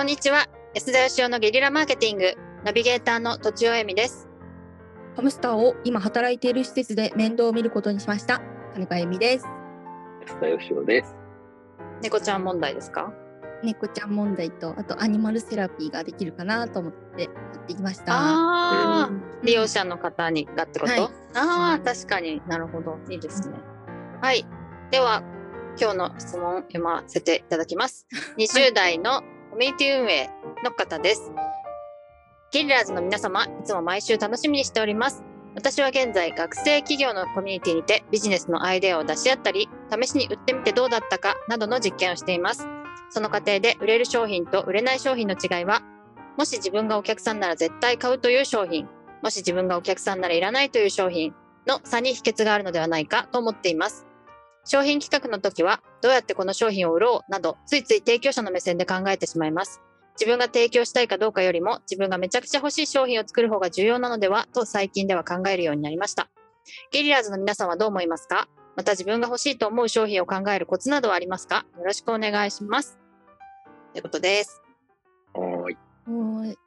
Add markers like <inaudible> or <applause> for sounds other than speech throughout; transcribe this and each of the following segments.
こんにちは。安田義雄のゲリラマーケティング、ナビゲーターのとちおえみです。ハムスターを今働いている施設で面倒を見ることにしました。金子恵美です。安田義雄です。猫ちゃん問題ですか？猫ちゃん問題と、あとアニマルセラピーができるかなと思ってやってきました。ああ、うん利用者の方にがってこと、はいああ、うん確かになるほど。いいですね。はい。では、今日の質問を読ませていただきます。20代のコミュニティ運営の方です。ゲリラーズの皆様、いつも毎週楽しみにしております。私は現在、学生企業のコミュニティにてビジネスのアイデアを出し合ったり、試しに売ってみてどうだったかなどの実験をしています。その過程で売れる商品と売れない商品の違いは、もし自分がお客さんなら絶対買うという商品、もし自分がお客さんならいらないという商品の差に秘訣があるのではないかと思っています。商品企画の時は、どうやってこの商品を売ろうなど、ついつい提供者の目線で考えてしまいます。自分が提供したいかどうかよりも、自分がめちゃくちゃ欲しい商品を作る方が重要なのではと最近では考えるようになりました。ゲリラーズの皆さんはどう思いますか？また自分が欲しいと思う商品を考えるコツなどはありますか？よろしくお願いします。ということです。はーい。はい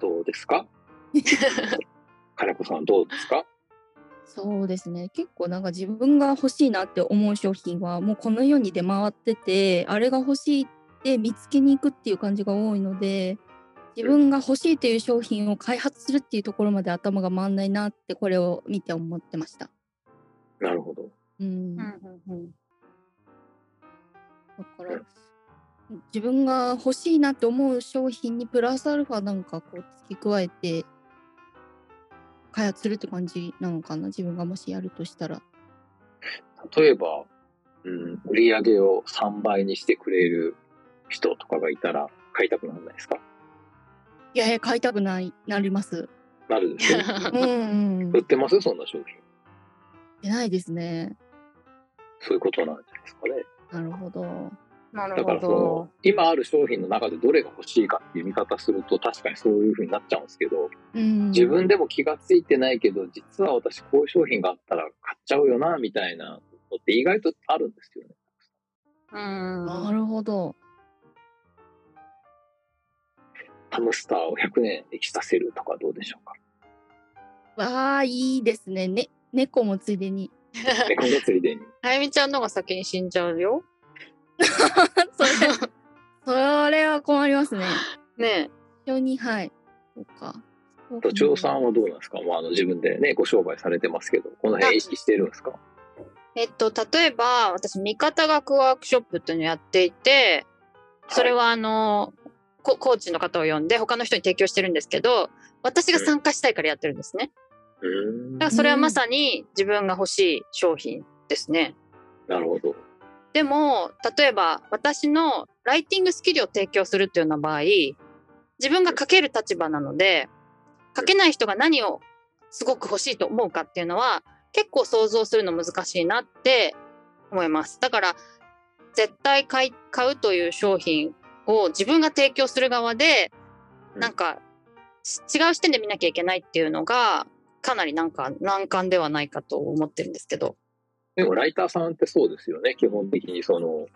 どうですか？<laughs> 金子さんどうですか？そうですね。結構なんか自分が欲しいなって思う商品はもうこの世に出回ってて、あれが欲しいって見つけに行くっていう感じが多いので、自分が欲しいという商品を開発するっていうところまで頭が回んないなってこれを見て思ってました。なるほど。うん。だうんから、自分が欲しいなって思う商品にプラスアルファなんかこう付け加えて開発するって感じなのかな？自分がもしやるとしたら。例えば、うん、売り上げを3倍にしてくれる人とかがいたら買いたくならないですか？いやいや、買いたくない、なります。なるでしょ？<laughs> うんうん。売ってます？そんな商品。出ないですね。そういうことなんじゃないですかね。なるほど。なるほだからそのど。、今ある商品の中でどれが欲しいかっていう見方すると確かにそういう風になっちゃうんですけど、うん。自分でも気がついてないけど、実は私こういう商品があったら買っちゃうよな、みたいなのって意外とあるんですよね。うん。なるほど。ハムスターを100年生きさせるとかどうでしょうか？わあ、いいですね。ね、猫もついでに。猫のついでに。あゆみちゃんのが先に死んじゃうよ。<laughs> それ、それは困りますね。ね一緒に、はい。そうか。とちおさんはどうなんですか、まあ、あの自分でね、ご商売されてますけど、この辺意識してるんですか？え。えっと、例えば、私、味方学ワークショップっていうのをやっていて、それはあの、ココーチの方を呼んで他の人に提供してるんですけど、私が参加したいからやってるんですね。うーんだからそれはまさに自分が欲しい商品ですね。なるほど。でも、例えば私のライティングスキルを提供するっていうような場合、自分が書ける立場なので、書けない人が何をすごく欲しいと思うかっていうのは結構想像するの難しいなって思います。だから、絶対買い買うという商品を自分が提供する側で、なんかし違う視点で見なきゃいけないっていうのが、かなりなんか難関ではないかと思ってるんですけど。でもライターさんってそうですよね、基本的にその、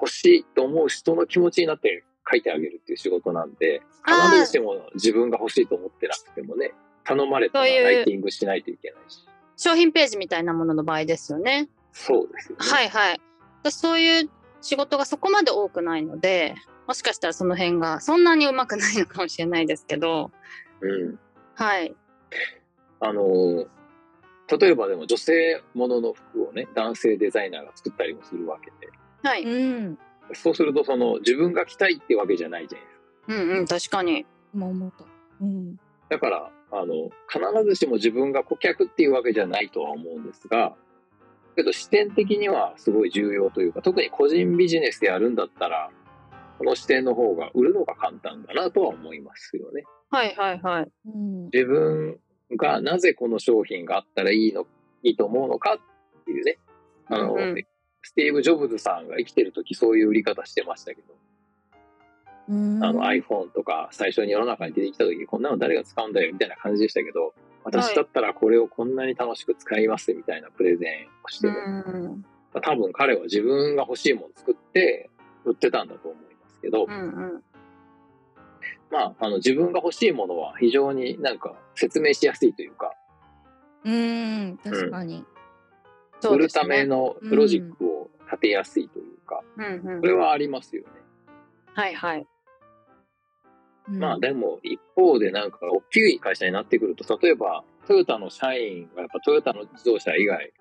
欲しいと思う人の気持ちになって書いてあげるっていう仕事なんで、必ずしも自分が欲しいと思ってなくてもね、頼まれたらライティングしないといけないし。商品ページみたいなものの場合ですよね。そうですよね。はいはい。私そういう仕事がそこまで多くないので、もしかしたらその辺がそんなにうまくないのかもしれないですけど、うん。はい。あのー例えばでも女性ものの服をね、男性デザイナーが作ったりもするわけで、はい。うん。そうするとその自分が着たいってわけじゃないじゃないですか。うんうん、確かに。今思った。うん。だから、あの、必ずしも自分が顧客っていうわけじゃないとは思うんですが、けど視点的にはすごい重要というか、特に個人ビジネスでやるんだったら、この視点の方が売るのが簡単だなとは思いますよね。はいはいはい。うん。自分がなぜこの商品があったらいいの、いいと思うのかっていうね。あの、うんうんスティーブ・ジョブズさんが生きてる時そういう売り方してましたけど、うんあの iPhone とか最初に世の中に出てきた時こんなの誰が使うんだよみたいな感じでしたけど、私だったらこれをこんなに楽しく使いますみたいなプレゼンをしてうね、ん。多分彼は自分が欲しいものを作って売ってたんだと思いますけど、うんうん。まあ、あの、自分が欲しいものは非常になんか説明しやすいというか、うーん、確かに。そうです売るためね。のロジックを立てやすいというか、うんうんこれはありますよね。はいはい。うんまあでも一方でなんか大きい会社になってくると、例えばトヨタの社員がやっぱトヨタの自動車以外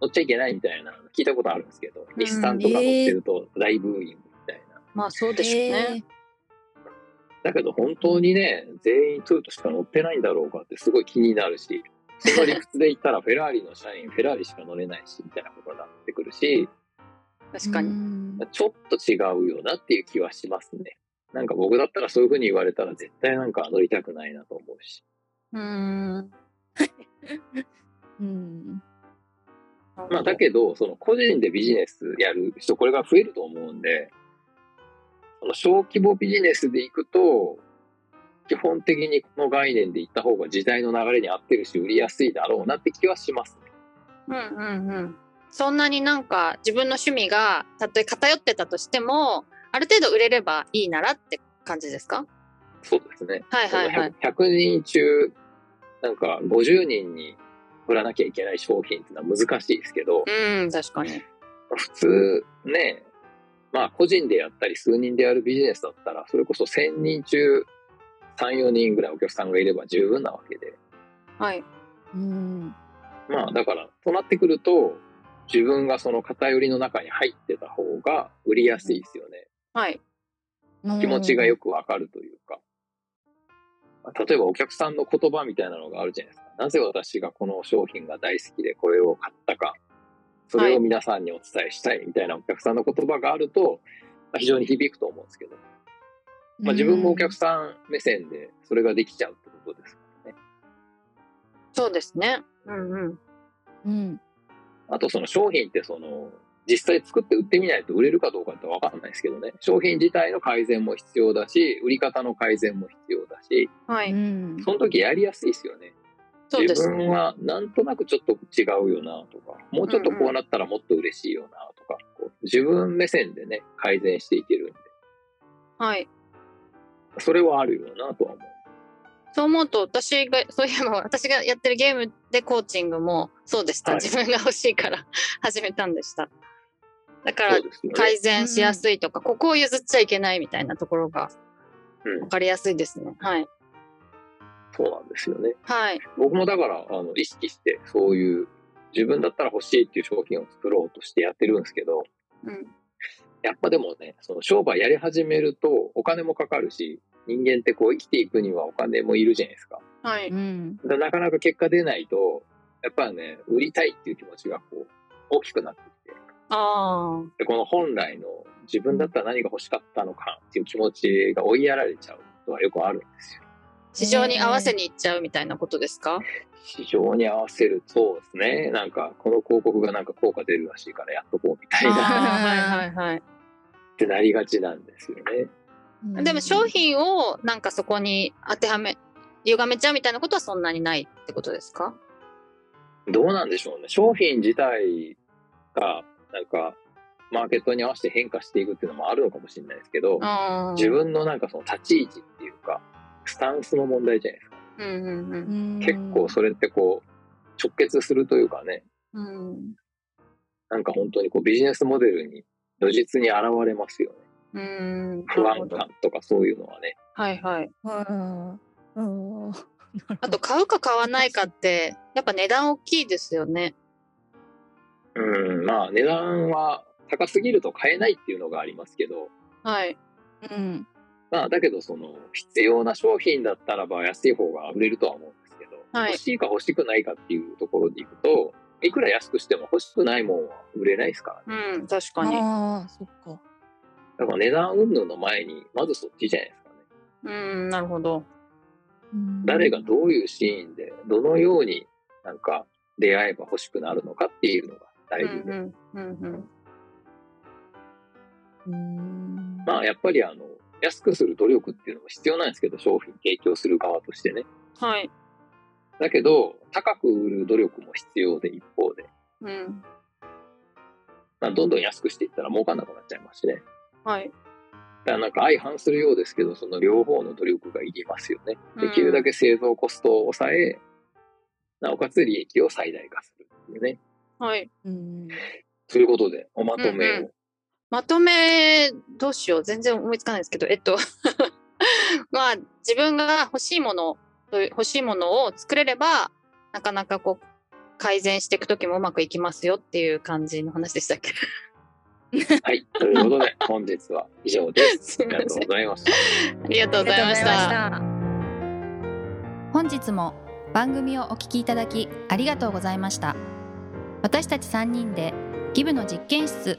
乗っちゃいけないみたいなの聞いたことあるんですけど、日産とか乗ってると大ブーイングみたいな。まあそうでしょうね。だけど本当にね、全員トヨタしか乗ってないんだろうかってすごい気になるし、その理屈で言ったらフェラーリの社員、フェラーリしか乗れないし、みたいなことになってくるし、確かに。に。ちょっと違うよなっていう気はしますね。なんか僕だったらそういうふうに言われたら絶対なんか乗りたくないなと思うし。うーん。<laughs> うん。まあだけど、その個人でビジネスやる人、これが増えると思うんで、その小規模ビジネスで行くと、基本的にこの概念で行った方が時代の流れに合ってるし、売りやすいだろうなって気はしますね。うんうんうん。そんなになんか自分の趣味がたとえ偏ってたとしても、ある程度売れればいいならって感じですか？そうですね。はいはいはい。100 100人中、なんか50人に売らなきゃいけない商品っていうのは難しいですけど、うん、確かに。普通ね、まあ個人でやったり数人でやるビジネスだったら、それこそ1000人中3、4人ぐらいお客さんがいれば十分なわけで。はい。うん。まあだから、となってくると、自分がその偏りの中に入ってた方が売りやすいですよね。はい。気持ちがよくわかるというか。例えばお客さんの言葉みたいなのがあるじゃないですか。なぜ私がこの商品が大好きでこれを買ったか。それを皆さんにお伝えしたいみたいなお客さんの言葉があると、まあ非常に響くと思うんですけど。まあ、自分もお客さん目線でそれができちゃうってことですからね。そうですね。うんうん。うん。あとその商品ってその実際作って売ってみないと売れるかどうかってわかんないですけどね。商品自体の改善も必要だし、売り方の改善も必要だし、はい。うん。その時やりやすいですよね。自分はなんとなくちょっと違うよなとか、もうちょっとこうなったらもっと嬉しいよなとか、こう自分目線でね、改善していけるんで、はい。それはあるよなとは思う。そう思うと、私が、そういえば私がやってるゲームでコーチングもそうでした。はい自分が欲しいから <laughs> 始めたんでした。だから。改善しやすいとか、ここを譲っちゃいけないみたいなところがうん分かりやすいですね。はい。そうなんですよね。はい。僕もだから、あの、意識して、そういう、自分だったら欲しいっていう商品を作ろうとしてやってるんですけど、うん。やっぱでもね、その商売やり始めるとお金もかかるし、人間ってこう生きていくにはお金もいるじゃないですか。はい。うん。なかなか結果出ないと、やっぱね、売りたいっていう気持ちがこう、大きくなってきて、ああ。でこの本来の自分だったら何が欲しかったのかっていう気持ちが追いやられちゃうことはよくあるんですよ。市場に合わせに行っちゃうみたいなことですか？市場に合わせるそうですね。なんか、この広告がなんか効果出るらしいからやっとこうみたいなはいはいはい。ってなりがちなんですよね。でも商品をなんかそこに当てはめ、歪めちゃうみたいなことはそんなにないってことですか？どうなんでしょうね。商品自体が、なんか、マーケットに合わせて変化していくっていうのもあるのかもしれないですけど。自分のなんかその立ち位置っていうか、スタンスの問題じゃないですか。うんうんうん結構それってこう、直結するというかね、うん。うん。なんか本当にこうビジネスモデルに如実に現れますよね。うん。不安感とかそういうのはね。はいはい。うんあと、買うか買わないかって、やっぱ値段大きいですよね。うん、まあ値段は高すぎると買えないっていうのがありますけど、はい。うん。まあだけどその必要な商品だったらば安い方が売れるとは思うんですけど、はい欲しいか欲しくないかっていうところでいくと、いくら安くしても欲しくないもんは売れないですからね。うん、確かに。ああ、そっか。だから値段云々の前に、まずそっちじゃないですかね。うん、なるほど。うん誰がどういうシーンで、どのようになんか出会えば欲しくなるのかっていうのが大うん事で。うんうんうん。うんまあやっぱりあの、安くする努力っていうのも必要なんですけど、商品提供する側としてね。はい。だけど、高く売る努力も必要で一方で、うん。まあ、どんどん安くしていったら儲かんなくなっちゃいますしね。はい。からなんか相反するようですけど、その両方の努力がいりますよね。できるだけ製造コストを抑え、なおかつ利益を最大化するっていうね。はい。うん。ということで、おまとめを。まとめ、どうしよう。全然思いつかないんですけど、えっと、<laughs> まあ、自分が欲しいもの、欲しいものを作れれば、なかなかこう、改善していくときもうまくいきますよっていう感じの話でしたっけ？はい。ということで、本日は以上です。<laughs> ありがとう。ございました。ありがとうございま。した。本日も番組をお聞きいただきありがとうございました私たち3人でギブの実験室